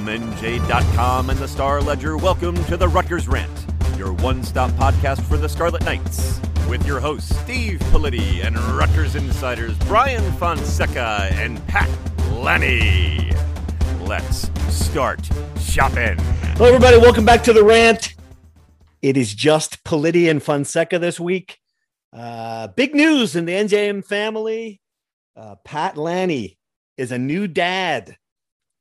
From NJ.com and the Star Ledger, welcome to the Rutgers Rant, your one stop podcast for the Scarlet Knights. With your hosts, Steve Politi and Rutgers insiders Brian Fonseca and Pat Lanni. Let's start shopping. Hello, everybody. Welcome back to the Rant. It is just Politi and Fonseca this week. Uh, big news in the NJM family. Uh, Pat Lanni is a new dad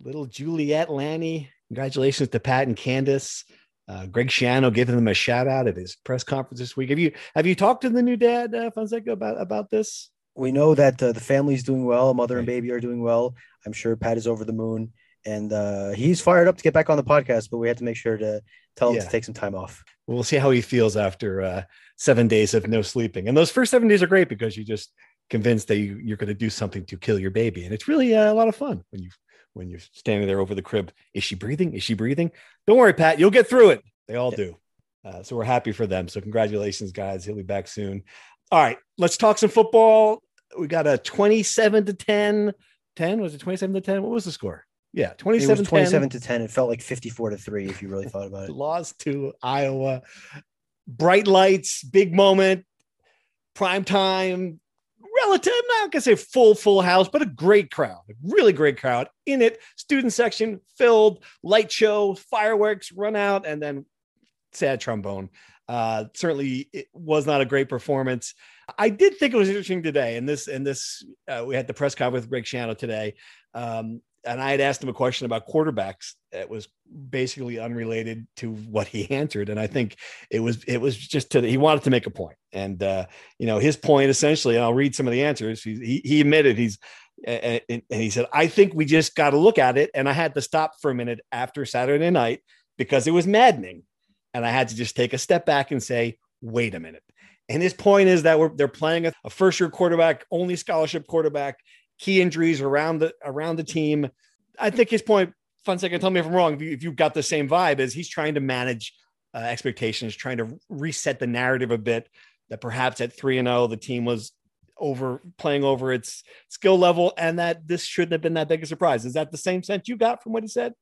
little Juliet Lanni. Congratulations to Pat and Candace. Uh, Greg Schiano giving them a shout out at his press conference this week. Have you have you talked to the new dad uh, Fonseca about about this? We know that uh, the family's doing well. Mother and baby are doing well. I'm sure Pat is over the moon, and uh, he's fired up to get back on the podcast. But we have to make sure to tell him yeah. to take some time off. We'll see how he feels after uh, seven days of no sleeping. And those first seven days are great because you just convinced that you, you're going to do something to kill your baby, and it's really uh, a lot of fun when you when you're standing there over the crib. Is she breathing? Is she breathing? Don't worry, Pat. You'll get through it. They all do. Uh, so we're happy for them. So congratulations, guys. He'll be back soon. All right, let's talk some football. We got a 27 to 10. 10 was it 27 to 10? What was the score? Yeah, 27 it was 27 10. to 10. It felt like 54 to 3 if you really thought about it. Lost to Iowa. Bright lights, big moment, prime time, relative, I'm not gonna say full, full house, but a great crowd, a really great crowd in it. Student section filled, light show, fireworks, run out, and then sad trombone. Uh, certainly, it was not a great performance. I did think it was interesting today, and this and this uh, we had the press conference with Greg Schiano today. Um, and I had asked him a question about quarterbacks that was basically unrelated to what he answered. And I think it was it was just to he wanted to make a point. And uh, you know, his point essentially, and I'll read some of the answers. He he admitted he's and, and he said, I think we just got to look at it. And I had to stop for a minute after Saturday night because it was maddening. And I had to just take a step back and say, wait a minute. And his point is that we're, they're playing a, a first year quarterback, only scholarship quarterback key injuries around the around the team. I think his point, Fonseca, tell me if I'm wrong. If, you, if you've got the same vibe, is he's trying to manage uh, expectations, trying to reset the narrative a bit. That perhaps at three and zero, oh, the team was over playing over its skill level, and that this shouldn't have been that big a surprise. Is that the same sense you got from what he said?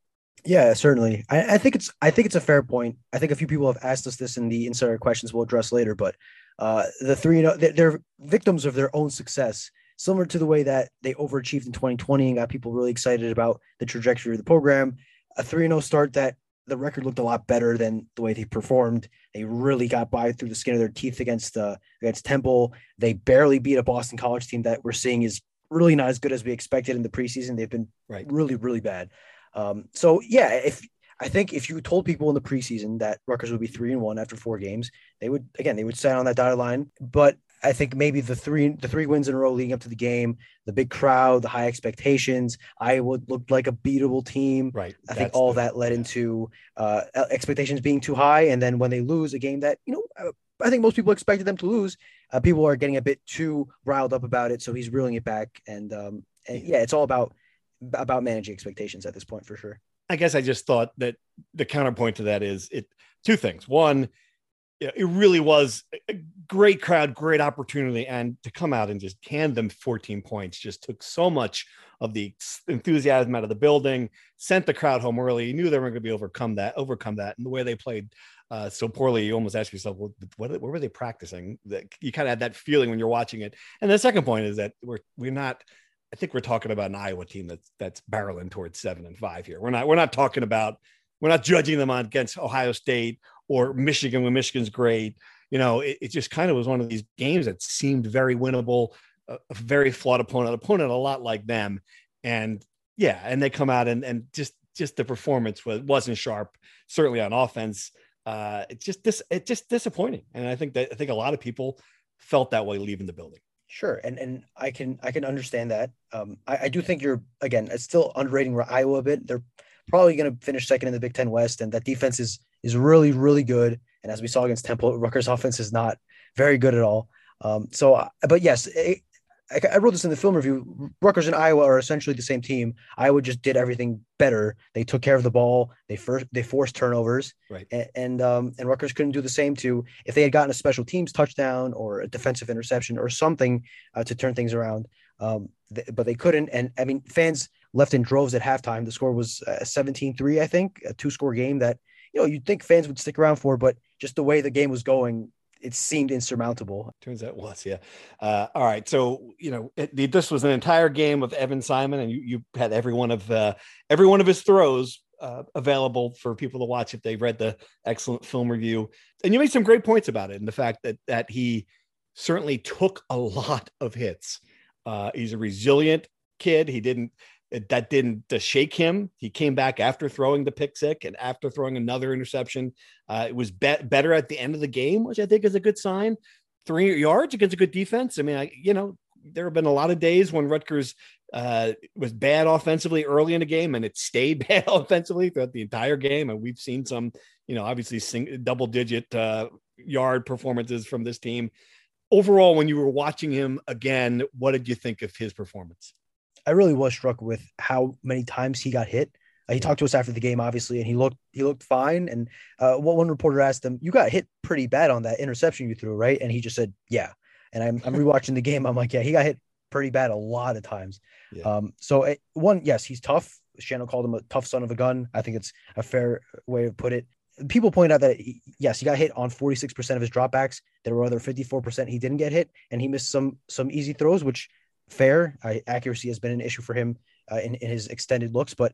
Yeah, certainly. I, I, think it's I think it's a fair point. I think a few people have asked us this in the insider questions we'll address later, but uh, the three, they're, they're victims of their own success similar to the way that they overachieved in 2020 and got people really excited about the trajectory of the program. A 3 0 start that the record looked a lot better than the way they performed. They really got by through the skin of their teeth against uh, against Temple. They barely beat a Boston College team that we're seeing is really not as good as we expected in the preseason. They've been right. really, really bad. Um, so yeah, if I think if you told people in the preseason that Rutgers would be three and one after four games, they would again they would sign on that dotted line. But I think maybe the three the three wins in a row leading up to the game, the big crowd, the high expectations, Iowa looked like a beatable team. Right. I think all the, that led yeah. into uh, expectations being too high, and then when they lose a game that you know. Uh, I think most people expected them to lose. Uh, people are getting a bit too riled up about it, so he's reeling it back. And, um, and yeah, it's all about about managing expectations at this point for sure. I guess I just thought that the counterpoint to that is it two things. One, it really was a great crowd, great opportunity, and to come out and just hand them 14 points just took so much of the enthusiasm out of the building. Sent the crowd home early. You knew they were going to be overcome that, overcome that, and the way they played uh, so poorly, you almost ask yourself, well, what, what were they practicing? That you kind of had that feeling when you're watching it. And the second point is that we're we're not. I think we're talking about an Iowa team that's that's barreling towards seven and five here. We're not we're not talking about we're not judging them on against Ohio State or Michigan when Michigan's great. You know, it, it just kind of was one of these games that seemed very winnable, a, a very flawed opponent, opponent a lot like them. And yeah, and they come out and and just just the performance was wasn't sharp, certainly on offense. Uh, just this it's just disappointing. And I think that I think a lot of people felt that way leaving the building. Sure, and and I can I can understand that. Um, I, I do think you're again it's still underrating Iowa a bit. They're probably going to finish second in the Big Ten West, and that defense is is really really good. And as we saw against Temple, Rutgers' offense is not very good at all. Um, so, uh, but yes, it, I, I, wrote this in the film review. Rutgers and Iowa are essentially the same team. Iowa just did everything better. They took care of the ball. They first they forced turnovers. Right. And and, um, and Rutgers couldn't do the same too. If they had gotten a special teams touchdown or a defensive interception or something uh, to turn things around, um, th- but they couldn't. And I mean, fans left in droves at halftime. The score was uh, 17-3, I think, a two-score game that you know you'd think fans would stick around for, but just the way the game was going, it seemed insurmountable. Turns out it was, yeah. Uh, all right, so you know it, this was an entire game of Evan Simon, and you, you had every one of uh, every one of his throws uh, available for people to watch if they read the excellent film review. And you made some great points about it, and the fact that that he certainly took a lot of hits. Uh, he's a resilient kid. He didn't that didn't shake him. He came back after throwing the pick six and after throwing another interception. Uh, it was be- better at the end of the game, which I think is a good sign. Three yards against a good defense. I mean, I you know there have been a lot of days when Rutgers uh, was bad offensively early in the game, and it stayed bad offensively throughout the entire game. And we've seen some, you know, obviously sing- double digit uh, yard performances from this team. Overall, when you were watching him again, what did you think of his performance? I really was struck with how many times he got hit. Uh, he talked to us after the game, obviously, and he looked he looked fine. And uh, what one reporter asked him, "You got hit pretty bad on that interception you threw, right?" And he just said, "Yeah." And I'm I'm rewatching the game. I'm like, "Yeah, he got hit pretty bad a lot of times." Yeah. Um, so it, one, yes, he's tough. Schiano called him a tough son of a gun. I think it's a fair way to put it. People point out that he, yes, he got hit on 46% of his dropbacks. There were other 54% he didn't get hit, and he missed some some easy throws, which fair. I, accuracy has been an issue for him uh, in, in his extended looks, but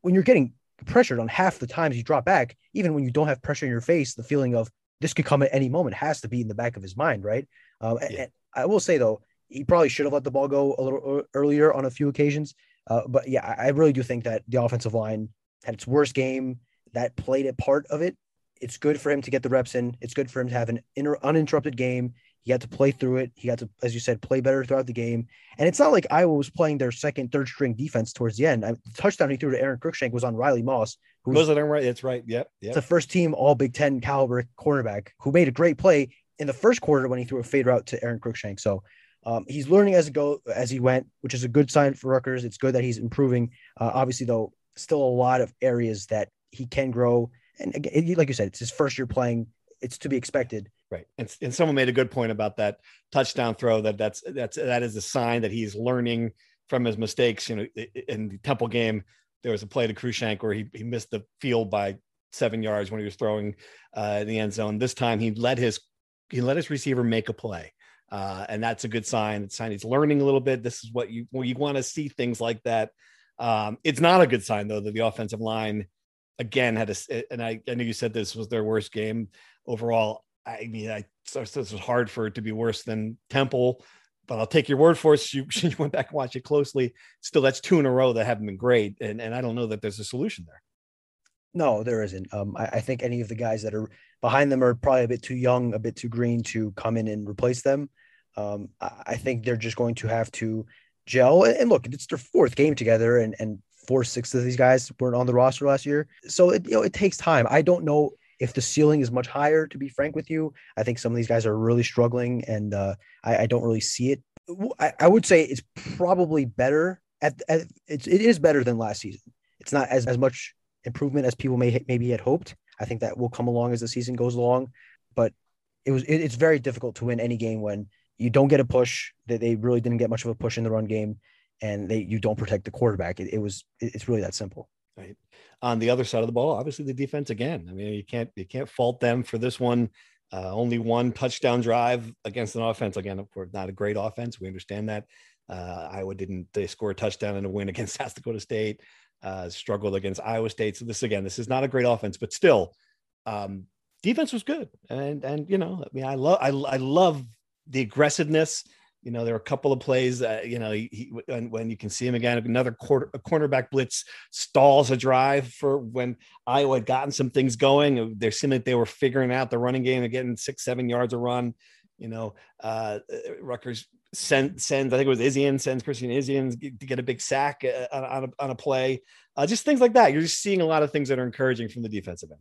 when you're getting pressured on half the times you drop back, even when you don't have pressure in your face, the feeling of this could come at any moment has to be in the back of his mind, right? Um, yeah. and I will say though, he probably should have let the ball go a little earlier on a few occasions. Uh, but yeah, I really do think that the offensive line had its worst game. That played a part of it. It's good for him to get the reps in. It's good for him to have an inter- uninterrupted game. He had to play through it. He had to, as you said, play better throughout the game. And it's not like Iowa was playing their second, third string defense towards the end. I the touchdown he threw to Aron Cruickshank was on Riley Moss, who was it right? That's right. Yep. Yep. It's the first team All Big Ten caliber cornerback who made a great play in the first quarter when he threw a fade route to Aron Cruickshank. So um, he's learning as he go as he went, which is a good sign for Rutgers. It's good that he's improving. Uh, obviously, though, still a lot of areas that he can grow. And again, like you said, it's his first year playing. It's to be expected. Right. And, and someone made a good point about that touchdown throw that that's that's that is a sign that he's learning from his mistakes. You know, in the Temple game, there was a play to Cruickshank where he, he missed the field by seven yards when he was throwing uh, in the end zone. This time he let his he let his receiver make a play. Uh, and that's a good sign. It's sign he's learning a little bit. This is what you well, you want to see things like that. Um, it's not a good sign though that the offensive line again had a and I, I know you said this was their worst game overall. I mean, I this was hard for it to be worse than Temple, but I'll take your word for it. You, you went back and watched it closely. Still, that's two in a row that haven't been great, and and I don't know that there's a solution there. No, there isn't. Um, I, I, think any of the guys that are behind them are probably a bit too young, a bit too green to come in and replace them. Um, I, I, think they're just going to have to gel. And, and look, it's their fourth game together, and and four six of these guys weren't on the roster last year, so it you know it takes time. I don't know if the ceiling is much higher, to be frank with you, I think some of these guys are really struggling, and uh, I, I, don't really see it. I, I, would say it's probably better. At, at it's, it is better than last season. It's not as, as much improvement as people may maybe had hoped. I think that will come along as the season goes along, but it was it, it's very difficult to win any game when you don't get a push. That they really didn't get much of a push in the run game, and they you don't protect the quarterback. It, it was it's really that simple. Right. On the other side of the ball, obviously the defense again. I mean, you can't you can't fault them for this one. Uh, only one touchdown drive against an offense. Again, for not a great offense. We understand that. Uh, Iowa didn't they score a touchdown in a win against South Dakota State. uh, struggled against Iowa State. So this again, this is not a great offense, but still, um, defense was good. And and you know, I mean, I love I, I love the aggressiveness. You know, there are a couple of plays that you know he, he when, when you can see him again. Another quarter a cornerback blitz stalls a drive for when Iowa had gotten some things going. They seemed like they were figuring out the running game They're getting six seven yards a run. You know, uh, Rutgers send, sends, I think it was Izien, sends Christian Izien to get a big sack uh, on, on, a, on a play. Uh, just things like that. You're just seeing a lot of things that are encouraging from the defensive end.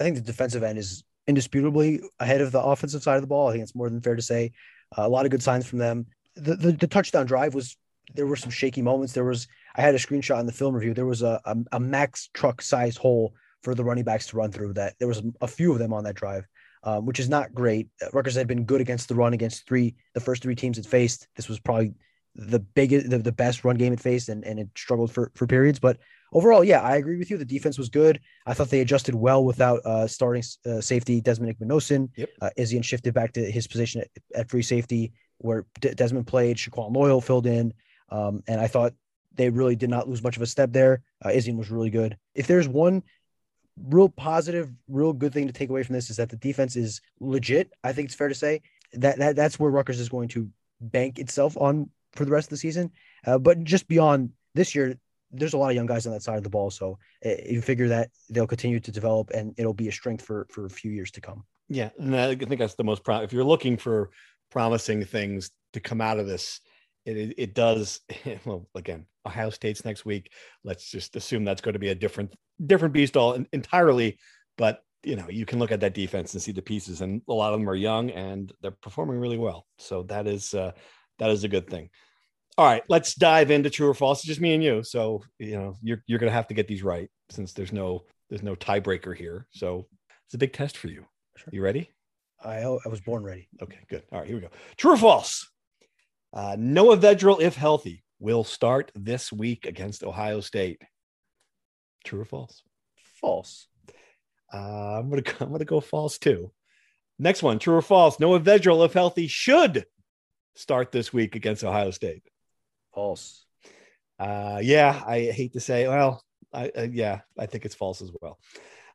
I think the defensive end is indisputably ahead of the offensive side of the ball. I think it's more than fair to say. A lot of good signs from them. The, the, the touchdown drive was there were some shaky moments. There was I had a screenshot in the film review. There was a a, a max truck size hole for the running backs to run through. That there was a few of them on that drive um, which is not great. Uh, Rutgers had been good against the run against three, the first three teams it faced. This was probably the biggest, the, the best run game it faced, and, and it struggled for, for periods. But overall, yeah, I agree with you. The defense was good. I thought they adjusted well without uh, starting uh, safety Desmond Igbinosun. Yep. Uh, Izien shifted back to his position at, at free safety where Desmond played. Shaquan Loyal filled in. Um, and I thought they really did not lose much of a step there. Uh, Izien was really good. If there's one real positive, real good thing to take away from this is that the defense is legit. I think it's fair to say that, that that's where Rutgers is going to bank itself on for the rest of the season. Uh, but just beyond this year, there's a lot of young guys on that side of the ball. So uh, you figure that they'll continue to develop and it'll be a strength for, for a few years to come. Yeah. And I think that's the most, pro- if you're looking for promising things to come out of this, it, it does well again ohio state's next week let's just assume that's going to be a different different beast all entirely but you know you can look at that defense and see the pieces and a lot of them are young and they're performing really well so that is uh that is a good thing all right let's dive into true or false it's just me and you so you know you're, you're gonna have to get these right since there's no there's no tiebreaker here so it's a big test for you sure. you ready I, I was born ready okay good all right here we go true or false uh, Noah Vedral, if healthy, will start this week against Ohio State. True or false? False. Uh, I'm gonna I'm gonna go false too. Next one, true or false? Noah Vedral, if healthy, should start this week against Ohio State. False. Uh, yeah, I hate to say. Well, I, uh, yeah, I think it's false as well.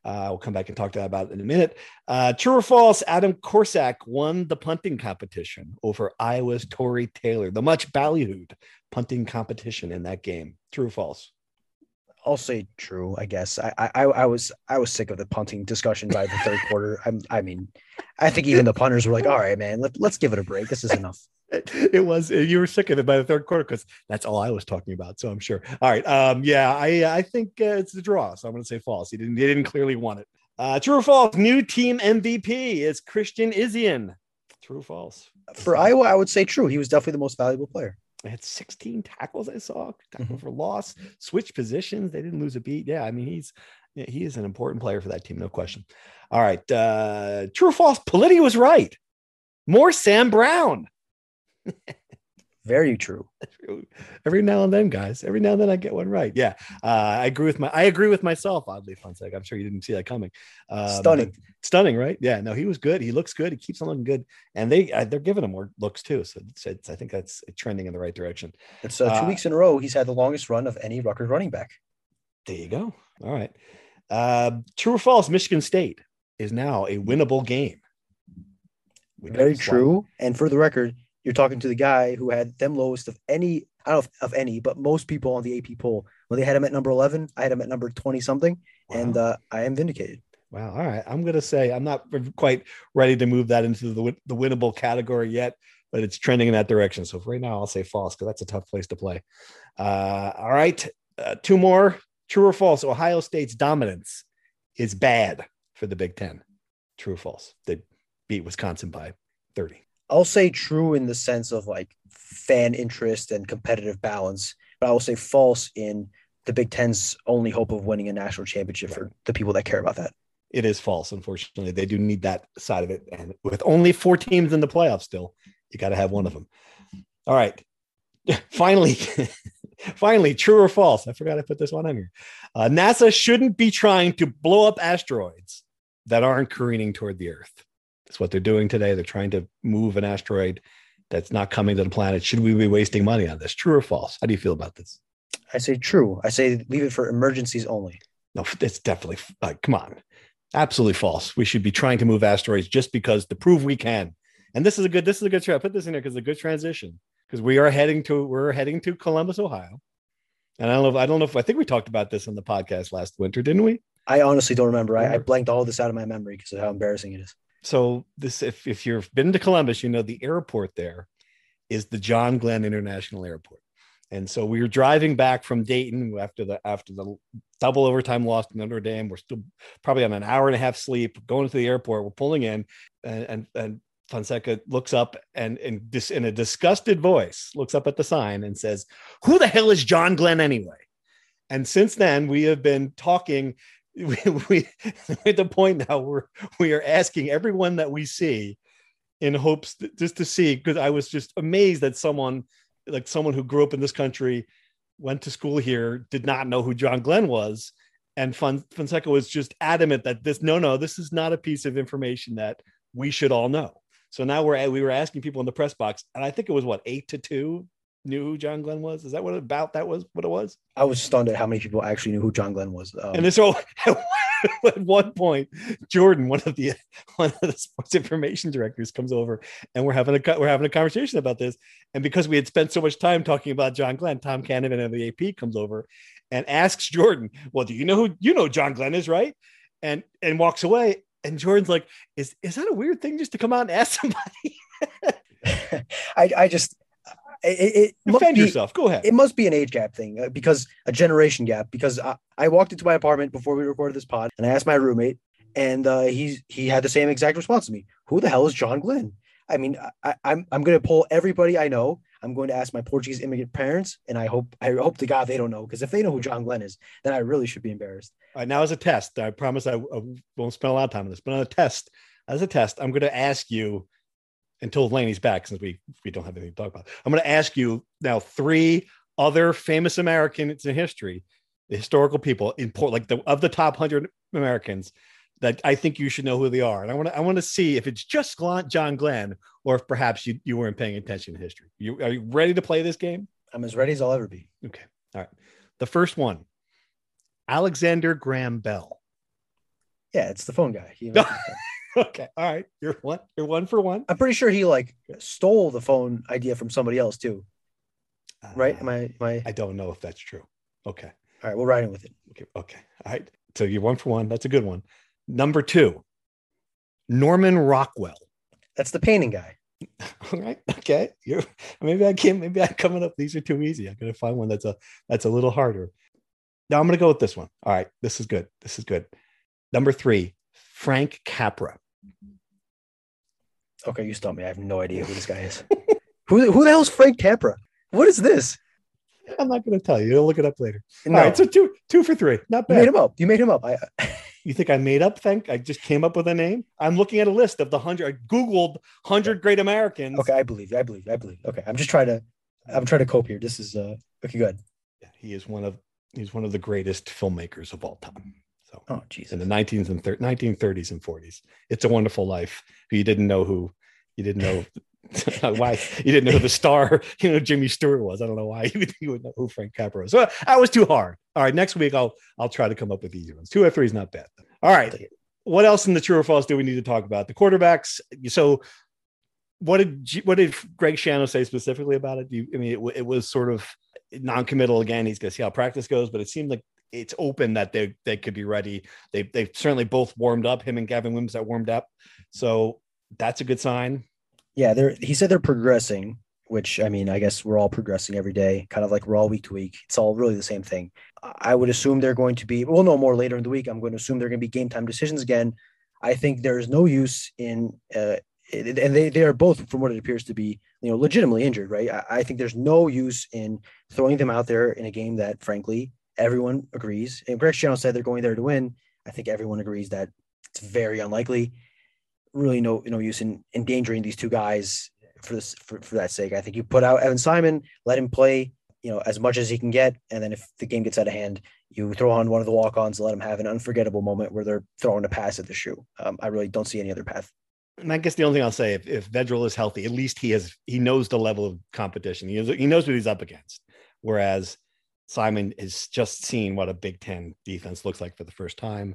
Uh, we'll come back and talk to that about in a minute. Uh, true or false? Adam Korsak won the punting competition over Iowa's Tory Taylor, the much ballyhooed punting competition in that game. True or false? I'll say true. I guess I, I I was I was sick of the punting discussion by the third quarter. I'm I mean, I think even the punters were like, "All right, man, let, let's give it a break. This is enough." it was you were sick of it by the third quarter because that's all I was talking about. So I'm sure. All right. Um, yeah, I I think uh, it's the draw. So I'm going to say false. He didn't he didn't clearly want it. Uh, true or false? New team MVP is Christian Izien. True or false? For Iowa, I would say true. He was definitely the most valuable player. They had 16 tackles. I saw tackle mm-hmm. for loss, switch positions. They didn't lose a beat. Yeah, I mean he's yeah, he is an important player for that team, no question. All right. Uh, true or false? Politi was right. More Sam Brown. Very true. Every now and then, guys. Every now and then, I get one right. Yeah, uh, I agree with my. I agree with myself. Oddly, fun sec. I'm sure you didn't see that coming. Um, stunning, stunning, right? Yeah. No, he was good. He looks good. He keeps on looking good, and they uh, they're giving him more looks too. So it's, it's, I think that's trending in the right direction. It's uh, two uh, weeks in a row. He's had the longest run of any Rutgers running back. There you go. All right. Uh, true or false? Michigan State is now a winnable game. Very true. And for the record, you're talking to the guy who had them lowest of any, I don't know if, of any, but most people on the AP poll. Well, they had him at number 11, I had him at number 20 something, wow. and uh, I am vindicated. Wow. All right. I'm going to say I'm not quite ready to move that into the, the winnable category yet, but it's trending in that direction. So right now, I'll say false because that's a tough place to play. Uh, all right. Uh, two more true or false. Ohio State's dominance is bad for the Big Ten. True or false? They beat Wisconsin by 30. I'll say true in the sense of like fan interest and competitive balance, but I will say false in the Big Ten's only hope of winning a national championship for the people that care about that. It is false, unfortunately. They do need that side of it. And with only four teams in the playoffs still, you got to have one of them. All right. finally, finally, true or false? I forgot I put this one on here. Uh, NASA shouldn't be trying to blow up asteroids that aren't careening toward the Earth. What they're doing today. They're trying to move an asteroid that's not coming to the planet. Should we be wasting money on this? True or false? How do you feel about this? I say true. I say leave it for emergencies only. No, it's definitely like, come on, absolutely false. We should be trying to move asteroids just because to prove we can. And this is a good. This is a good. I put this in there because it's a good transition because we are heading to we're heading to Columbus, Ohio. And I don't know. If, I don't know if I think we talked about this on the podcast last winter, didn't we? I honestly don't remember. I, I blanked all this out of my memory because of how embarrassing it is. So this, if if you've been to Columbus, you know the airport there is the John Glenn International Airport. And so we were driving back from Dayton after the after the double overtime loss to Notre Dame. We're still probably on an hour and a half sleep. Going to the airport, we're pulling in, and and, and Fonseca looks up and in this in a disgusted voice looks up at the sign and says, "Who the hell is John Glenn anyway?" And since then, we have been talking. We, we at the point now where we are asking everyone that we see in hopes that, just to see because I was just amazed that someone like someone who grew up in this country, went to school here, did not know who John Glenn was. And Fonseca was just adamant that this, no, no, this is not a piece of information that we should all know. So now we're we were asking people in the press box, and I think it was what eight to two knew who John Glenn was. Is that what about that was what it was? I was stunned at how many people actually knew who John Glenn was. Um, and so at one point, Jordan, one of the one of the sports information directors, comes over, and we're having a we're having a conversation about this. And because we had spent so much time talking about John Glenn, Tom Canavan of the AP comes over and asks Jordan, "Well, do you know who you know John Glenn is, right?" And and walks away. And Jordan's like, "Is is that a weird thing just to come out and ask somebody?" I I just it, it defend be, yourself. Go ahead. It must be an age gap thing uh, because a generation gap. Because I, I walked into my apartment before we recorded this pod, and I asked my roommate, and uh, he he had the same exact response to me. Who the hell is John Glenn? I mean, I, I'm I'm going to pull everybody I know. I'm going to ask my Portuguese immigrant parents, and I hope I hope to God they don't know because if they know who John Glenn is, then I really should be embarrassed. All right, now as a test, I promise I, I won't spend a lot of time on this, but on a test, as a test, I'm going to ask you until Laney's back, since we we don't have anything to talk about. I'm going to ask you now three other famous Americans in history, the historical people in port, like the of the top hundred Americans that I think you should know who they are. And I want to I want to see if it's just John Glenn or if perhaps you, you weren't paying attention to history. You are you ready to play this game? I'm as ready as I'll ever be. Okay. All right. The first one, Alexander Graham Bell. Yeah, it's the phone guy. okay. All right. You're one. You're one for one. I'm pretty sure he like stole the phone idea from somebody else too. Uh, right? Am I? Am I? I don't know if that's true. Okay. All right. We're riding with it. Okay. Okay. All right. So you're one for one. That's a good one. Number two, Norman Rockwell. That's the painting guy. All right. Okay. You're maybe I can't. Maybe I'm coming up. These are too easy. I'm gonna find one that's a that's a little harder. Now I'm gonna go with this one. All right. This is good. This is good. Number three, Frank Capra. Okay, you stumped me. I have no idea who this guy is. who, who the hell is Frank Capra? What is this? I'm not going to tell you. You'll look it up later. No. All right, so two two for three. Not bad. You made him up. You made him up. I, you think I made up? Think I just came up with a name? I'm looking at a list of the hundred. I googled hundred great Americans. Okay, I believe you. I believe you. I believe. You. Okay, I'm just trying to. I'm trying to cope here. This is uh okay. Good. Yeah, he is one of he's one of the greatest filmmakers of all time. So, oh, Jesus. In the 19s and thir- 1930s and 40s. It's a Wonderful Life. You didn't know who, you didn't know why, you didn't know who the star, you know, Jimmy Stewart was. I don't know why you would, you would know who Frank Capra was. So that was too hard. All right. Next week, I'll, I'll try to come up with easier ones. Two or three is not bad. All right. What else in the true or false do we need to talk about? The quarterbacks. So, what did what did Greg Schiano say specifically about it? You, I mean, it, it was sort of non-committal again. He's going to see how practice goes, but it seemed like it's open that they they could be ready. They they've certainly both warmed up. Him and Gavin Wimsatt that warmed up, so that's a good sign. Yeah, they're he said they're progressing, which I mean, I guess we're all progressing every day, kind of like we're all week to week. It's all really the same thing. I would assume they're going to be. We'll know more later in the week. I'm going to assume they're going to be game time decisions again. I think there is no use in. Uh, and they, they are both, from what it appears to be, you know, legitimately injured, right? I, I think there's no use in throwing them out there in a game that, frankly, everyone agrees. And Greg Schiano said they're going there to win. I think everyone agrees that it's very unlikely. Really, no no use in endangering these two guys for this for, for that sake. I think you put out Evan Simon, let him play, you know, as much as he can get, and then if the game gets out of hand, you throw on one of the walk-ons, let him have an unforgettable moment where they're throwing a pass at the shoe. Um, I really don't see any other path. And I guess the only thing I'll say, if, if Vedral is healthy, at least he has he knows the level of competition. He, he knows what he's up against. Whereas Simon is just seeing what a Big Ten defense looks like for the first time.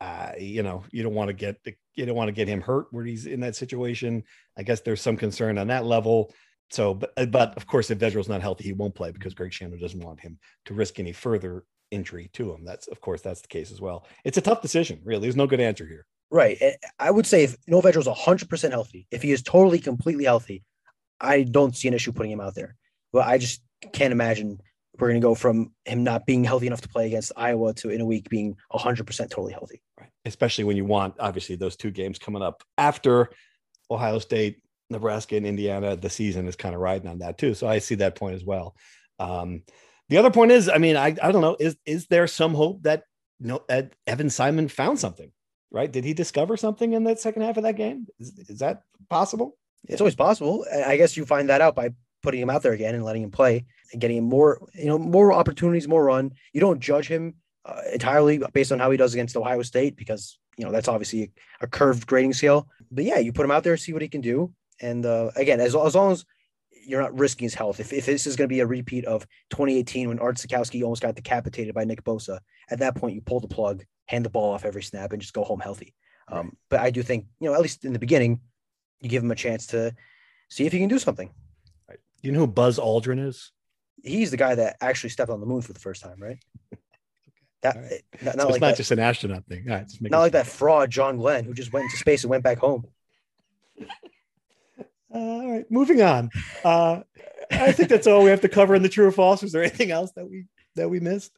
Uh, you know, you don't want to get you don't want to get him hurt where he's in that situation. I guess there's some concern on that level. So, but uh, but of course, if Vedral's not healthy, he won't play because Greg Schiano doesn't want him to risk any further injury to him. That's of course that's the case as well. It's a tough decision, really. There's no good answer here. Right. I would say if Noah Vedral's 100% healthy, if he is totally, completely healthy, I don't see an issue putting him out there. But I just can't imagine we're going to go from him not being healthy enough to play against Iowa to in a week being 100% totally healthy. Right. Especially when you want, obviously, those two games coming up after Ohio State, Nebraska, and Indiana. The season is kind of riding on that too. So I see that point as well. Um, the other point is, I mean, I, I don't know, is is there some hope that you know Ed, Evan Simon found something? Right? Did he discover something in that second half of that game? Is, is that possible? It's always possible. I guess you find that out by putting him out there again and letting him play and getting him more, you know, more opportunities, more run. You don't judge him uh, entirely based on how he does against Ohio State because you know that's obviously a, a, curved grading scale. But yeah, you put him out there, see what he can do, and uh, again, as as long as you're not risking his health. If, if this is going to be a repeat of 2018 when Art Sitkowski almost got decapitated by Nick Bosa, at that point you pull the plug, hand the ball off every snap, and just go home healthy. Um, but I do think you know at least in the beginning, you give him a chance to see if he can do something. You know who Buzz Aldrin is? He's the guy that actually stepped on the moon for the first time, right? That right. not, not so like it's not that, just an astronaut thing. Right, not like that fraud John Glenn who just went into space and went back home. Uh, all right, moving on. Uh, I think that's all we have to cover in the true or false. Is there anything else that we that we missed?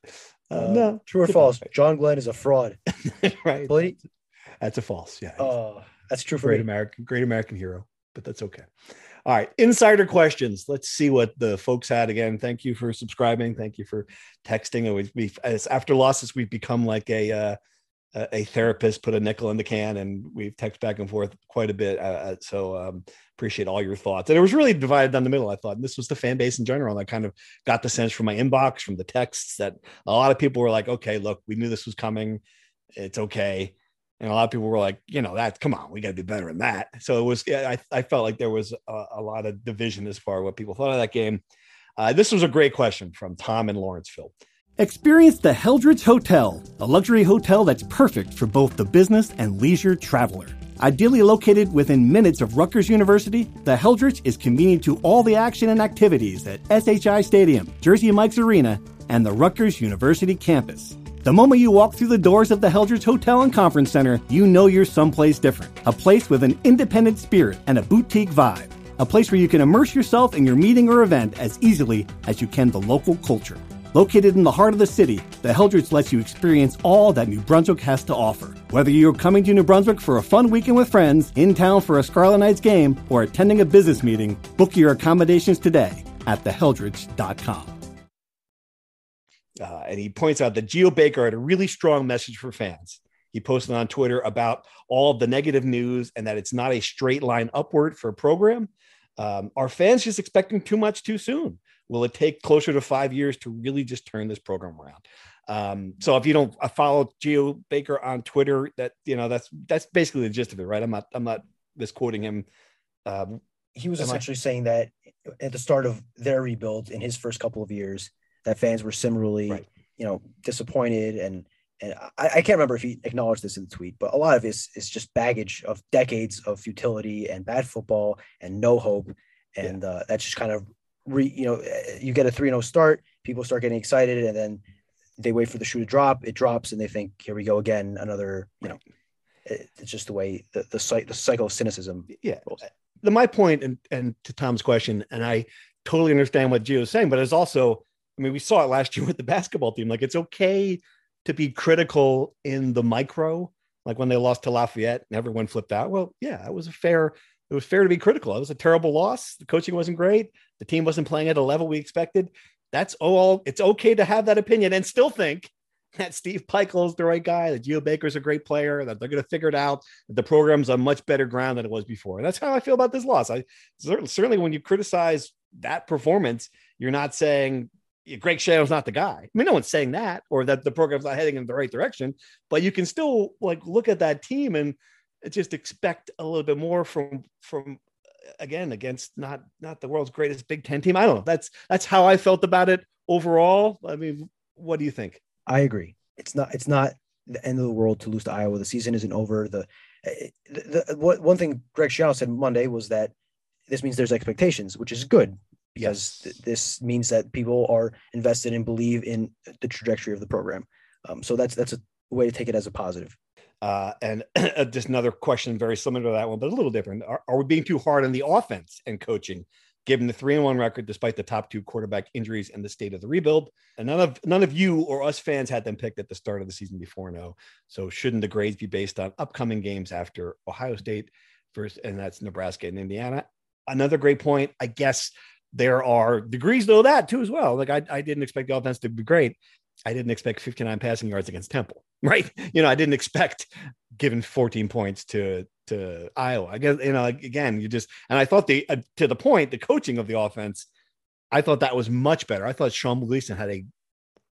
Uh, no, true or false. John Glenn is a fraud. right. That's a false. Yeah. Oh, that's true for great me. American, great American hero. But that's okay. All right, insider questions. Let's see what the folks had again. Thank you for subscribing. Thank you for texting. We after losses, we've become like a uh, a therapist put a nickel in the can and we've texted back and forth quite a bit. Uh, uh, so um, appreciate all your thoughts. And it was really divided down the middle. I thought and this was the fan base in general. I kind of got the sense from my inbox, from the texts that a lot of people were like, okay, look, we knew this was coming. It's okay. And a lot of people were like, you know, that come on, we got to be better than that. So it was, I, I felt like there was a, a, lot of division as far as what people thought of that game. Uh, this was a great question from Tom in Lawrenceville. Experience the Heldrich Hotel, a luxury hotel that's perfect for both the business and leisure traveler. Ideally located within minutes of Rutgers University, the Heldrich is convenient to all the action and activities at SHI Stadium, Jersey Mike's Arena, and the Rutgers University campus. The moment you walk through the doors of the Heldrich Hotel and Conference Center, you know you're someplace different. A place with an independent spirit and a boutique vibe. A place where you can immerse yourself in your meeting or event as easily as you can the local culture. Located in the heart of the city, the Heldrich lets you experience all that New Brunswick has to offer. Whether you're coming to New Brunswick for a fun weekend with friends, in town for a Scarlet Knights game, or attending a business meeting, book your accommodations today at theheldrich.com. Uh, and he points out that Geo Baker had a really strong message for fans. He posted on Twitter about all of the negative news and that it's not a straight line upward for a program. Um, are fans just expecting too much too soon? Will it take closer to five years to really just turn this program around? Um, so if you don't follow Geo Baker on Twitter, that you know that's that's basically the gist of it, right? I'm not I'm not misquoting him. Um, he was essentially I? saying that at the start of their rebuild in his first couple of years, that fans were similarly, right. you know, disappointed and and I, I, can't remember if he acknowledged this in the tweet, but a lot of this is just baggage of decades of futility and bad football and no hope, and yeah. uh, that's just kind of re, you know, you get a 3 0 start, people start getting excited, and then they wait for the shoe to drop. It drops, and they think, here we go again, another, you know, it's just the way the, the, the cycle of cynicism. Yeah. Rolls. My point, and, and to Tom's question, and I totally understand what Geo is saying, but it's also, I mean, we saw it last year with the basketball team. Like, it's okay to be critical in the micro, like when they lost to Lafayette and everyone flipped out. Well, yeah, it was a fair it was fair to be critical. It was a terrible loss. The coaching wasn't great. The team wasn't playing at a level we expected. That's all. It's okay to have that opinion and still think that Steve Pikiell is the right guy, that Geo Baker's a great player, that they're going to figure it out, that the program's on much better ground than it was before. And that's how I feel about this loss. I certainly, when you criticize that performance, you're not saying Greg Schiano's not the guy. I mean, no one's saying that or that the program's not heading in the right direction, but you can still like look at that team and just expect a little bit more from from again against not not the world's greatest Big Ten team. I don't know. That's that's how I felt about it overall, I mean, what do you think? I agree. It's not. It's not the end of the world to lose to Iowa. The season isn't over. The, eh, the, the one thing Greg Schiano said Monday was that this means there's expectations, which is good because th- this means that people are invested and believe in the trajectory of the program. Um, so that's that's a way to take it as a positive. Uh, and just another question, very similar to that one, but a little different. Are, are we being too hard on the offense and coaching, given the three and one record despite the top two quarterback injuries and the state of the rebuild? And none of none of you or us fans had them picked at the start of the season before no. So shouldn't the grades be based on upcoming games after Ohio State first, and that's Nebraska and Indiana? Another great point. I guess there are degrees to that too as well. Like I, I didn't expect the offense to be great. I didn't expect 59 passing yards against Temple, right? You know, I didn't expect giving 14 points to to Iowa. I guess you know, again, you just and I thought the uh, to the point, the coaching of the offense, I thought that was much better. I thought Sean Gleeson had a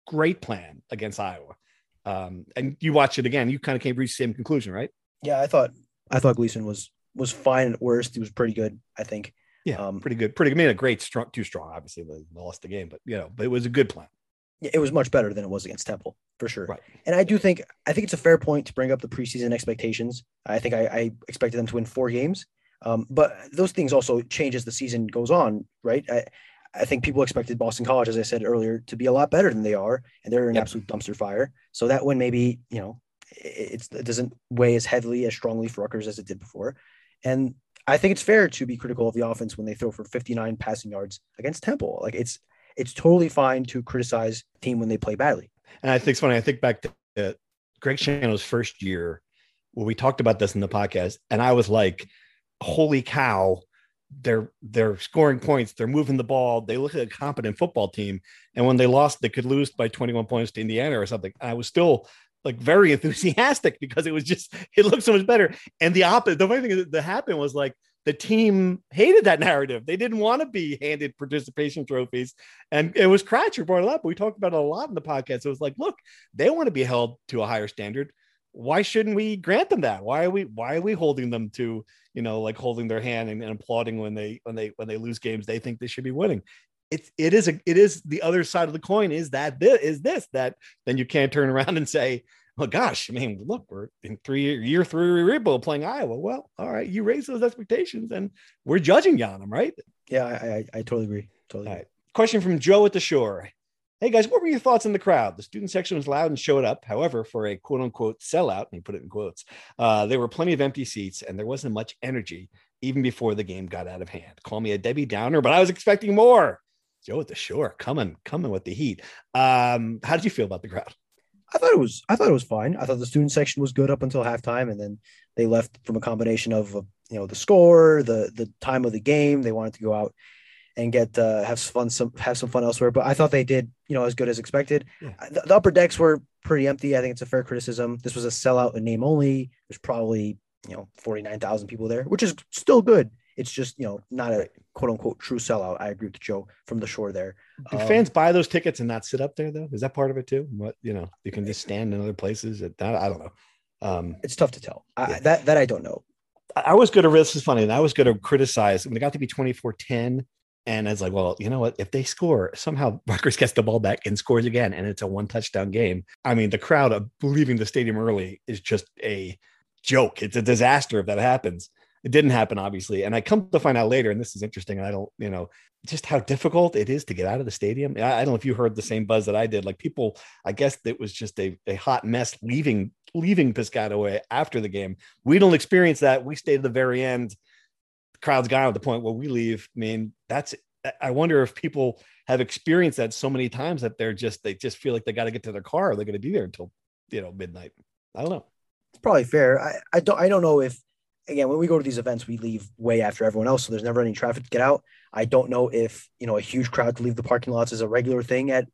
great plan against Iowa. Um, and you watch it again, you kind of came to the same conclusion, right? Yeah, I thought I thought Gleason was was fine at worst. He was pretty good, I think. Yeah, um, pretty good. Pretty. I mean, a great, strong, too strong. Obviously, they lost the game, but you know, but it was a good plan. It was much better than it was against Temple for sure. Right. And I do think I think it's a fair point to bring up the preseason expectations. I think I, I expected them to win four games, um, but those things also change as the season goes on, right? I, I think people expected Boston College, as I said earlier, to be a lot better than they are, and they're an yep. absolute dumpster fire. So that one maybe you know it, it doesn't weigh as heavily as strongly for Rutgers as it did before. And I think it's fair to be critical of the offense when they throw for 59 passing yards against Temple. Like it's it's totally fine to criticize team when they play badly. And I think it's funny. I think back to Greg Schiano's first year where we talked about this in the podcast, and I was like, "Holy cow!" They're they're scoring points. They're moving the ball. They look like a competent football team. And when they lost, they could lose by 21 points to Indiana or something. I was still like very enthusiastic because it was just it looked so much better. And the opposite, the funny thing that happened was like the team hated that narrative. They didn't want to be handed participation trophies. And it was Kratcher brought it up. We talked about it a lot in the podcast. It was like, look, they want to be held to a higher standard. Why shouldn't we grant them that? Why are we why are we holding them to, you know, like holding their hand and, and applauding when they when they when they lose games they think they should be winning? It, it is a it is the other side of the coin is that this is this that then you can't turn around and say well, gosh, I mean, look, we're in three year, three rebuild playing Iowa. Well, all right, you raise those expectations, and we're judging you on them, right? Yeah, I, I, I totally agree. Totally. Agree. Right. Question from Joe at the shore. Hey guys, what were your thoughts in the crowd? The student section was loud and showed up. However, for a quote unquote sellout, and he put it in quotes, uh, there were plenty of empty seats and there wasn't much energy even before the game got out of hand. Call me a Debbie Downer, but I was expecting more. Joe at the shore, coming, coming with the heat. Um, how did you feel about the crowd? I thought it was I thought it was fine. I thought the student section was good up until halftime, and then they left from a combination of uh, you know the score, the the time of the game. They wanted to go out and get uh, have fun some have some fun elsewhere. But I thought they did you know as good as expected. Yeah. The, the, upper decks were pretty empty. I think it's a fair criticism. This was a sellout in name only. There's probably you know forty nine thousand people there, which is still good. It's just you know not a quote unquote true sellout. I agree with Joe from the shore there. Do um, fans buy those tickets and not sit up there though? Is that part of it too? What you know, you can just stand in other places. At, that, I don't know. Um, it's tough to tell. I, That that I don't know. I was going to. This is funny, and I was going to criticize when it got to be 24-10, and it's like, well, you know what? If they score, somehow Rutgers gets the ball back and scores again, and it's a one touchdown game. I mean, the crowd of leaving the stadium early is just a joke. It's a disaster if that happens. It didn't happen, obviously. And I come to find out later, and this is interesting. I don't, you know, just how difficult it is to get out of the stadium. I, I don't know if you heard the same buzz that I did. Like people, I guess it was just a, a hot mess leaving leaving Piscataway after the game. We don't experience that. We stay to the very end. The crowd's gone at the point where we leave. I mean, that's I wonder if people have experienced that so many times that they're just they just feel like they got to get to their car they're going to be there until you know midnight. I don't know. It's probably fair. I, I don't I don't know if again, when we go to these events, we leave way after everyone else, so there's never any traffic to get out. I don't know if you know a huge crowd to leave the parking lots is a regular thing at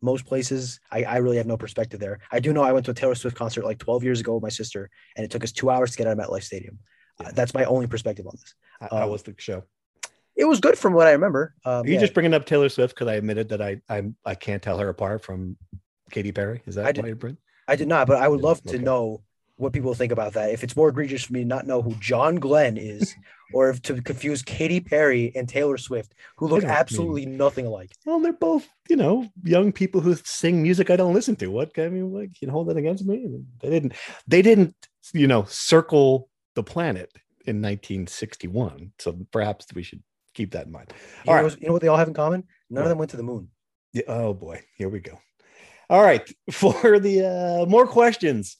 most places. I, I really have no perspective there. I do know I went to a Taylor Swift concert like 12 years ago with my sister, and it took us two hours to get out of MetLife Stadium. Yeah. Uh, that's my only perspective on this. How um, was the show? It was good from what I remember. Um, Are you yeah. just bringing up Taylor Swift because I admitted that I I I can't tell her apart from Katy Perry? Is that I did, why you bring? I did not, but I would love okay. to know what people think about that. If it's more egregious for me to not know who John Glenn is, or if to confuse Katy Perry and Taylor Swift, who look absolutely nothing alike. Well, they're both, you know, young people who sing music I don't listen to. What can I mean, like you can hold that against me? They didn't. They didn't, you know, circle the planet in 1961. So perhaps we should keep that in mind. You All know, you know what they all have in common? None What? of them went to the moon. Yeah, oh boy, here we go. All right, for the uh, more questions.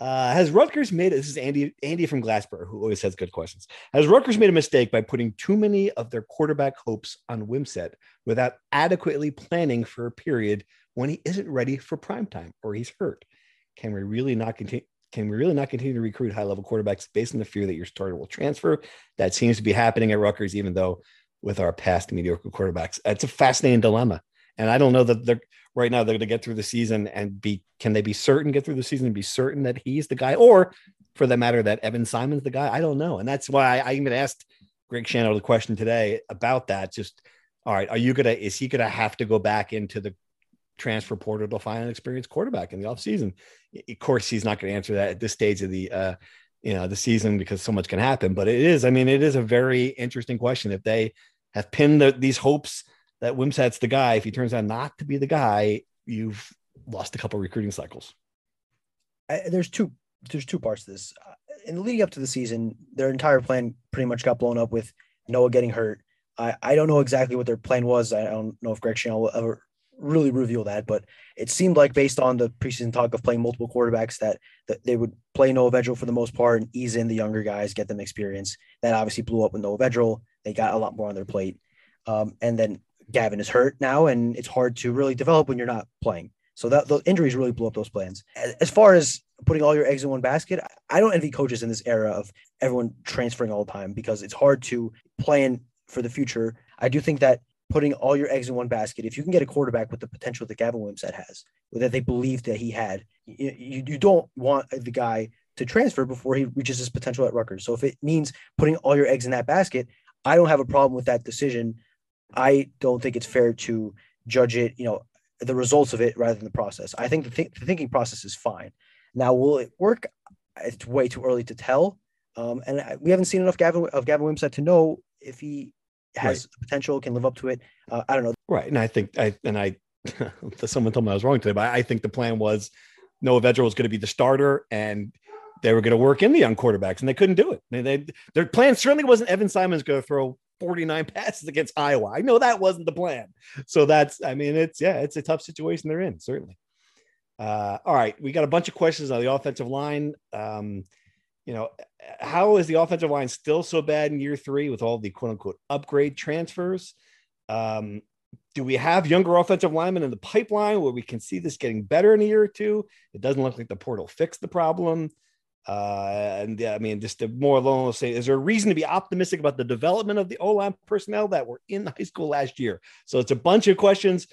Uh, has Rutgers made this is Andy Andy from Glassboro who always has good questions. Has Rutgers made a mistake by putting too many of their quarterback hopes on Wimsatt without adequately planning for a period when he isn't ready for prime time or he's hurt? Can we really not continue? Can we really not continue to recruit high level quarterbacks based on the fear that your starter will transfer? That seems to be happening at Rutgers, even though with our past mediocre quarterbacks, it's a fascinating dilemma. And I don't know that they're right now they're going to get through the season and be can they be certain get through the season and be certain that he's the guy? Or for the matter that Evan Simon's the guy? I don't know. And that's why I, I even asked Greg Schiano the question today about that. Just all right are you gonna is he gonna have to go back into the transfer portal to find an experienced quarterback in the offseason? Of course he's not going to answer that at this stage of the uh you know the season because so much can happen. But it is I mean it is a very interesting question. If they have pinned the, these hopes that Wimsatt's the guy. If he turns out not to be the guy, you've lost a couple recruiting cycles. I, there's two there's two parts to this. Uh, In the leading up to the season, their entire plan pretty much got blown up with Noah getting hurt. I, I don't know exactly what their plan was. I don't know if Greg Schiano will ever really reveal that, but it seemed like based on the preseason talk of playing multiple quarterbacks that, that they would play Noah Vedral for the most part and ease in the younger guys, get them experience. That obviously blew up with Noah Vedral. They got a lot more on their plate. Um, and then Gavin is hurt now, and it's hard to really develop when you're not playing. So that those injuries really blew up those plans. As far as putting all your eggs in one basket, I don't envy coaches in this era of everyone transferring all the time because it's hard to plan for the future. I do think that putting all your eggs in one basket, if you can get a quarterback with the potential that Gavin Wimsatt has, that they believe that he had, you, you don't want the guy to transfer before he reaches his potential at Rutgers. So if it means putting all your eggs in that basket, I don't have a problem with that decision. I don't think it's fair to judge it, you know, the results of it rather than the process. I think the, th- the thinking process is fine. Now, will it work? It's way too early to tell. Um, and I, we haven't seen enough Gavin, of Gavin Wimsatt to know if he has potential, can live up to it. Uh, I don't know. Right. And I think I and I someone told me I was wrong today, but I think the plan was Noah Vedral was going to be the starter and they were going to work in the young quarterbacks and they couldn't do it. They, they their plan certainly wasn't Evan Simon's going to throw 49 passes against Iowa. I know that wasn't the plan. So that's I mean it's yeah, it's a tough situation they're in, certainly. Uh, all right, we got a bunch of questions on the offensive line. Um, you know, how is the offensive line still so bad in year three with all the quote unquote upgrade transfers? Um, do we have younger offensive linemen in the pipeline where we can see this getting better in a year or two? It doesn't look like the portal fixed the problem. Uh, and yeah, I mean, just to more along say, is there a reason to be optimistic about the development of the O line personnel that were in high school last year? So it's a bunch of questions.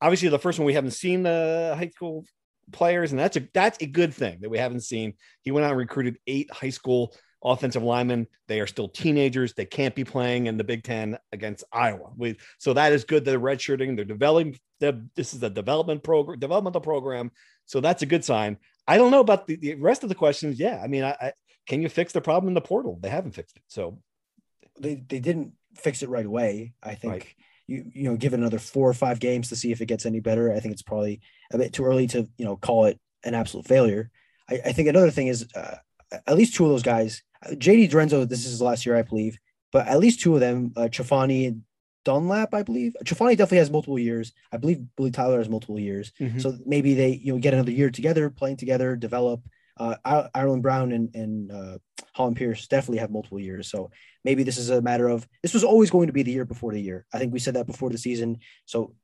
Obviously, the first one we haven't seen the high school players, and that's a that's a good thing that we haven't seen. He went out and recruited eight high school offensive linemen. They are still teenagers. They can't be playing in the Big Ten against Iowa. We, so that is good. They're redshirting. They're developing. They're, this is a development program, developmental program. So that's a good sign. I don't know about the, the rest of the questions. Yeah, I mean, I, I, can you fix the problem in the portal? They haven't fixed it. So they they didn't fix it right away. I think Right. you you know give it another four or five games to see if it gets any better. I think it's probably a bit too early to you know call it an absolute failure. I, I think another thing is uh, at least two of those guys, JD DiRenzo. This is his last year, I believe, but at least two of them, uh, Chafani and Dunlap, I believe. Chafani definitely has multiple years. I believe Willie Tyler has multiple years. Mhm. So maybe they you know get another year together, playing together, develop. Uh, Ireland Brown and and uh, Hollin Pierce definitely have multiple years. So maybe this is a matter of this was always going to be the year before the year. I think we said that before the season. So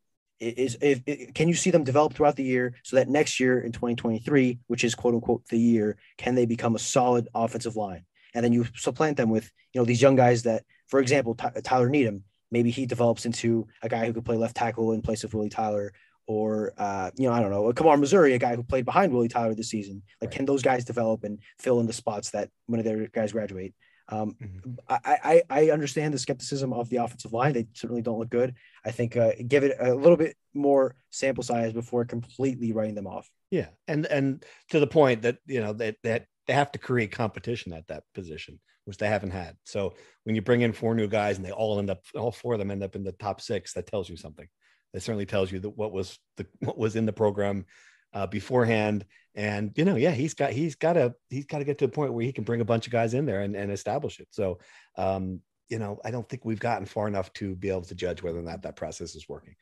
is if, i can you see them develop throughout the year so that next year in 2023, which is quote unquote the year, can they become a solid offensive line? And then you supplant them with you know these young guys that, for example, Ty- Tyler Needham. Maybe he develops into a guy who could play left tackle in place of Willie Tyler, or uh, you know, I don't know, Kamar Missouri, a guy who played behind Willie Tyler this season. Like, Right. can those guys develop and fill in the spots that one of their guys graduate? Um, Mhm. I, I I understand the skepticism of the offensive line. They certainly don't look good. I think uh, give it a little bit more sample size before completely writing them off. Yeah, and and to the point that you know that that they have to create competition at that position, which they haven't had. So when you bring in four new guys and they all end up, all four of them end up in the top six, that tells you something. That certainly tells you that what was the what was in the program uh, beforehand. And you know, yeah, he's got he's got to he's got to get to a point where he can bring a bunch of guys in there and, and establish it. So um, you know, I don't think we've gotten far enough to be able to judge whether or not that process is working.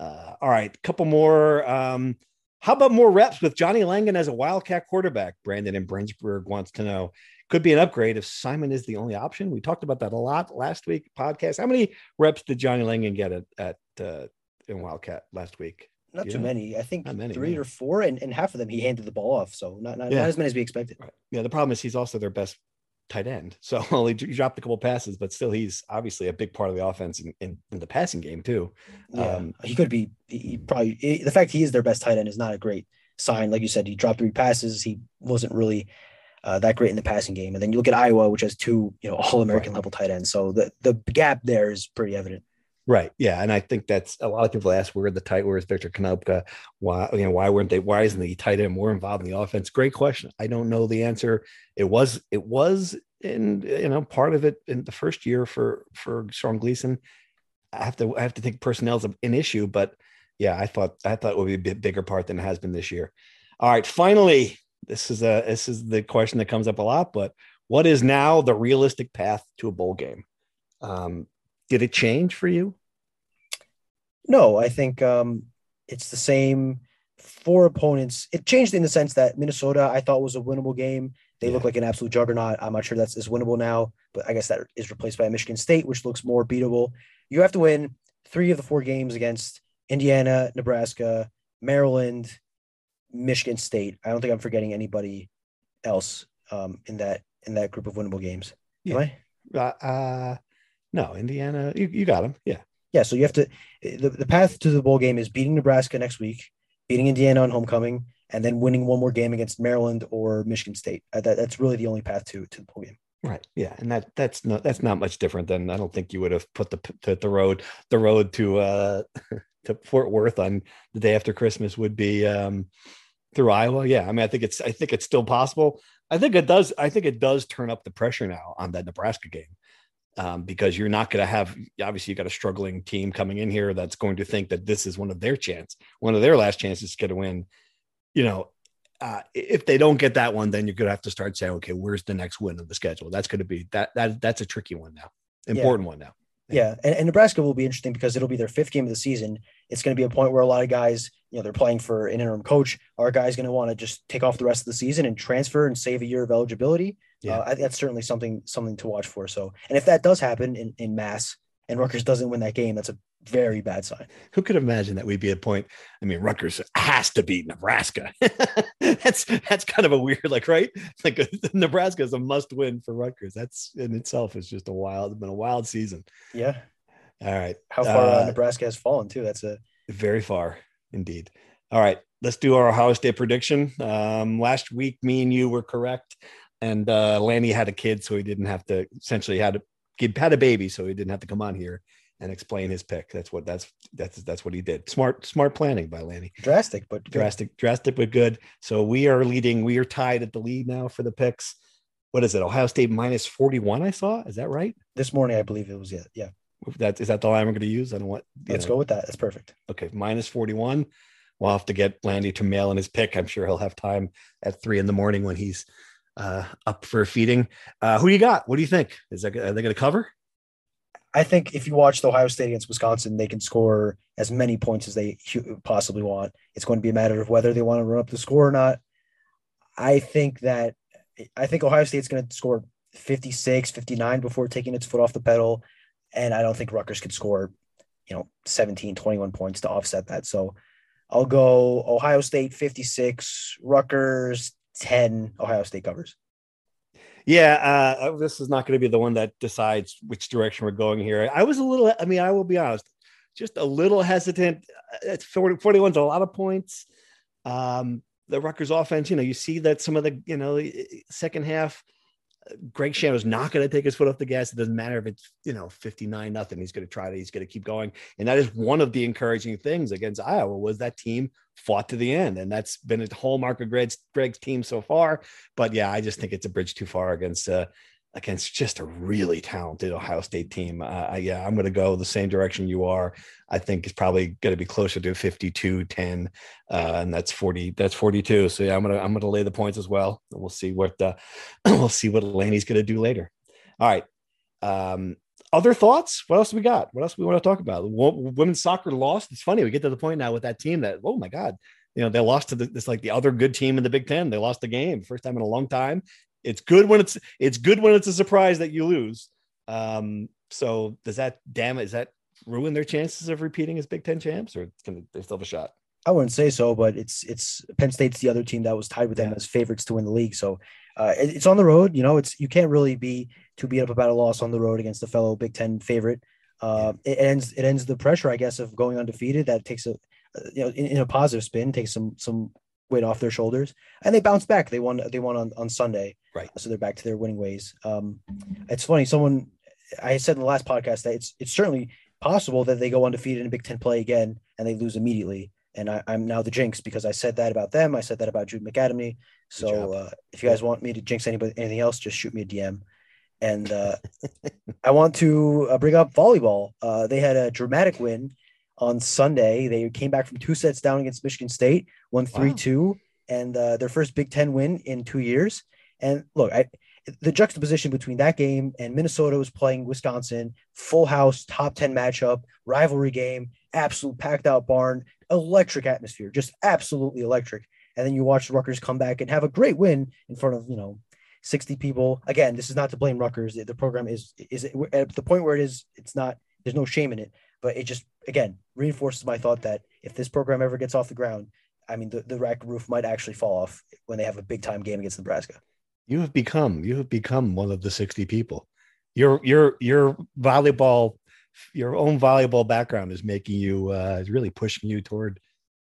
Uh, all right, couple more. Um, how about more reps with Johnny Langan as a Wildcat quarterback? Brandon in Brentsburg wants to know. Could be an upgrade if Simon is the only option. We talked about that a lot last week podcast. How many reps did Johnny Langan get at, at uh, in Wildcat last week? Not Yeah. too many. I think many, three yeah. or four, and, and half of them he handed the ball off. So not not, Yeah. not as many as we expected. Right. Yeah, the problem is he's also their best tight end. So well, he, dropped a couple passes, but still he's obviously a big part of the offense in, in, in the passing game too. Yeah, Um, he could be. He, probably he- the fact he is their best tight end is not a great sign. Like you said, he dropped three passes. He wasn't really uh, that great in the passing game. And then you look at Iowa, which has two you know All American Right. level tight ends. So the the gap there is pretty evident. Right. Yeah. And I think that's a lot of people ask where the tight, where's Victor Konopka? Why, you know, why weren't they, why isn't the tight end more involved in the offense? Great question. I don't know the answer. It was, it was in, you know, part of it in the first year for, for Sean Gleeson. I have to, I have to think personnel's an issue, but yeah, I thought, I thought it would be a bit bigger part than it has been this year. All right. Finally, this is a, this is the question that comes up a lot, but what is now the realistic path to a bowl game? Um, did it change for you? No, I think um, it's the same four opponents. It changed in the sense that Minnesota I thought was a winnable game. They look like an absolute juggernaut. I'm not sure that's is winnable now, but I guess that is replaced by Michigan State, which looks more beatable. You have to win three of the four games against Indiana, Nebraska, Maryland, Michigan State. I don't think I'm forgetting anybody else um, in that in that group of winnable games. Am Yeah. I? Uh, uh no, Indiana. You, you got them. Yeah. Yeah, so you have to the, the path to the bowl game is beating Nebraska next week, beating Indiana on homecoming, and then winning one more game against Maryland or Michigan State. Uh, that, that's really the only path to to the bowl game. Right. Yeah. And that that's not that's not much different than I don't think you would have put the the, the road the road to uh to Fort Worth on the day after Christmas would be um through Iowa. Yeah. I mean, I think it's I think it's still possible. I think it does. I think it does turn up the pressure now on that Nebraska game. Um, because you're not going to have obviously you got a struggling team coming in here that's going to think that this is one of their chance, one of their last chances to get a win. You know, uh, if they don't get that one, then you're going to have to start saying, okay, where's the next win of the schedule? That's going to be that that that's a tricky one now, important one now. Yeah, and, and Nebraska will be interesting because it'll be their fifth game of the season. It's going to be a point where a lot of guys, you know, they're playing for an interim coach. Are guys going to want to just take off the rest of the season and transfer and save a year of eligibility? Yeah. Uh, I think that's certainly something something to watch for. So, and if that does happen in, in mass and Rutgers doesn't win that game, that's a very bad sign. Who could imagine that we'd be at a point? I mean, Rutgers has to beat Nebraska. that's that's kind of a weird, like, right? Like Nebraska is a must win for Rutgers. That's in itself is just a wild, been a wild season. Yeah. All right. How far uh, Uh, Nebraska has fallen too. That's a Very far indeed. All right, let's do our Ohio State prediction. Um, last week, me and you were correct, and uh, Lanni had a kid, so he didn't have to. Essentially, had he had a baby, so he didn't have to come on here and explain his pick. That's what that's that's that's what he did. Smart smart planning by Lanni. drastic, but good. Drastic drastic but good. So we are leading. We are tied at the lead now for the picks. What is it? Ohio State minus forty one. I saw. Is that right? this morning I believe it was yeah. Yeah. That is that the line we're going to use? I don't want. Let's know. go with that. That's perfect. Okay, minus 41. We'll have to get Lanni to mail in his pick. I'm sure he'll have time at three in the morning when he's uh, up for feeding. Uh, who you got? What do you think? Is that are they going to cover? I think if you watch the Ohio State against Wisconsin, they can score as many points as they possibly want. It's going to be a matter of whether they want to run up the score or not. I think that I think Ohio State's going to score 56, 59 before taking its foot off the pedal. And I don't think Rutgers could score, you know, 17, 21 points to offset that. So I'll go Ohio State 56, Rutgers 10, Ohio State covers. Yeah, uh, this is not going to be the one that decides which direction we're going here. I was a little, I mean, I will be honest, just a little hesitant. It's 40, 41's a lot of points. Um, the Rutgers offense, you know, you see that some of the, you know, second half, Greg Schiano's not going to take his foot off the gas. It doesn't matter if it's you know 59 nothing. He's going to try to. He's going to keep going, and that is one of the encouraging things against Iowa was that team fought to the end, and that's been a hallmark of Greg's, Greg's team so far. But yeah, I just think it's a bridge too far against uh, against just a really talented Ohio State team. Uh, yeah, I'm going to go the same direction you are. I think it's probably going to be closer to 52 10, uh, and that's 40. That's 42. So yeah, I'm gonna I'm gonna lay the points as well. We'll see what uh, we'll see what Laney's going to do later. All right. Um, other thoughts? What else we got? What else we want to talk about? Women's soccer lost. It's funny we get to the point now with that team that oh my god, you know they lost to the, this like the other good team in the Big Ten. They lost the game first time in a long time, it's good when it's it's good when it's a surprise that you lose. Um, so does that damn it? Does that ruin their chances of repeating as Big Ten champs, or can they still have a shot? I wouldn't say so, but it's it's Penn State's the other team that was tied with them yeah. as favorites to win the league. So uh, it, it's on the road. You know, it's you can't really be too beat up about a loss on the road against a fellow Big Ten favorite. Uh, yeah. It ends it ends the pressure, I guess, of going undefeated. That takes a you know in, in a positive spin, takes some some weight off their shoulders, and they bounce back. They won. They won on, on Sunday, right? So they're back to their winning ways. Um, it's funny. Someone I said in the last podcast that it's it's certainly possible that they go undefeated in Big Ten play again and they lose immediately. And I, am now the jinx because I said that about them. I said that about Jude McAtamney. So uh, if you guys want me to jinx anybody anything else, just shoot me a DM. And uh, I want to uh, bring up volleyball. Uh, they had a dramatic win on Sunday. They came back from two sets down against Michigan State, won three wow. two, and uh, their first Big Ten win in two years. And look, I, the juxtaposition between that game and Minnesota was playing Wisconsin, full house, top ten matchup, rivalry game, absolute packed out barn, electric atmosphere, just absolutely electric. And then you watch the Rutgers come back and have a great win in front of you know 60 people. Again, this is not to blame Rutgers. The, the program is is at the point where it is. It's not. There's no shame in it but it just again reinforces my thought that if this program ever gets off the ground, I mean the, the RAC roof might actually fall off when they have a big time game against Nebraska. You have become you have become one of the 60 people. Your your your volleyball your own volleyball background is making you uh is really pushing you toward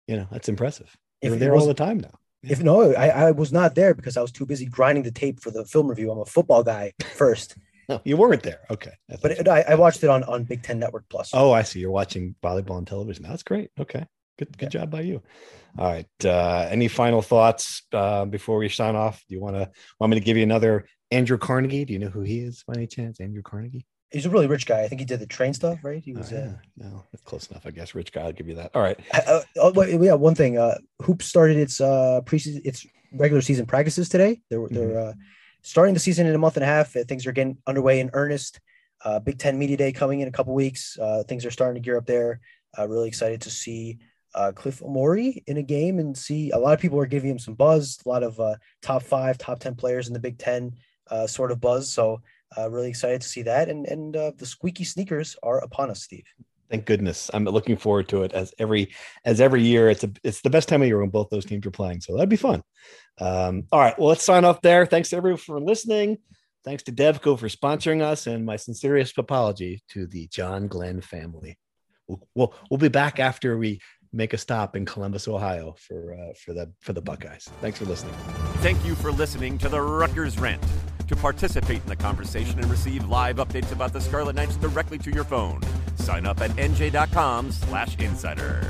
you know that's impressive. You're if there all the time now. Yeah. If no, I, I was not there because I was too busy grinding the tape for the film review. I'm a football guy first. No, you weren't there. Okay. but it, I, I, watched it on, on Big Ten Network Plus. Oh, I see. You're watching volleyball on television. That's great. Okay. Good, good yeah. job by you. All right. Uh, any final thoughts uh, before we sign off? Do you want to want me to give you another Andrew Carnegie? Do you know who he is by any chance? Andrew Carnegie? He's a really rich guy. I think he did the train stuff, right? He was. Oh, yeah. uh, no, that's close enough, I guess. Rich guy. I'll give you that. All right. Uh, oh, yeah. One thing. Uh, Hoop started its uh preseason, its regular season practices today. They're mm-hmm. they're uh, starting the season in a month and a half. Uh, things are getting underway in earnest. Uh, Big Ten Media Day coming in a couple weeks. Uh, things are starting to gear up there. Uh, really excited to see uh, Cliff Omoruyi in a game and see a lot of people are giving him some buzz. A lot of uh, top five, top ten players in the Big Ten sort of buzz. So really excited to see that. And and the squeaky sneakers are upon us, Steve. Thank goodness. I'm looking forward to it as every as every year. It's a it's the best time of year when both those teams are playing. So that'd be fun. Um, all right. Well, let's sign off there. Thanks to everyone for listening. Thanks to Devco for sponsoring us, and my sincerest apology to the John Glenn family. We'll, we'll, we'll be back after we make a stop in Columbus, Ohio for uh, for the for the Buckeyes. Thanks for listening. Thank you for listening to the Rutgers Rant. To participate in the conversation and receive live updates about the Scarlet Knights directly to your phone, sign up at nj.com/insider.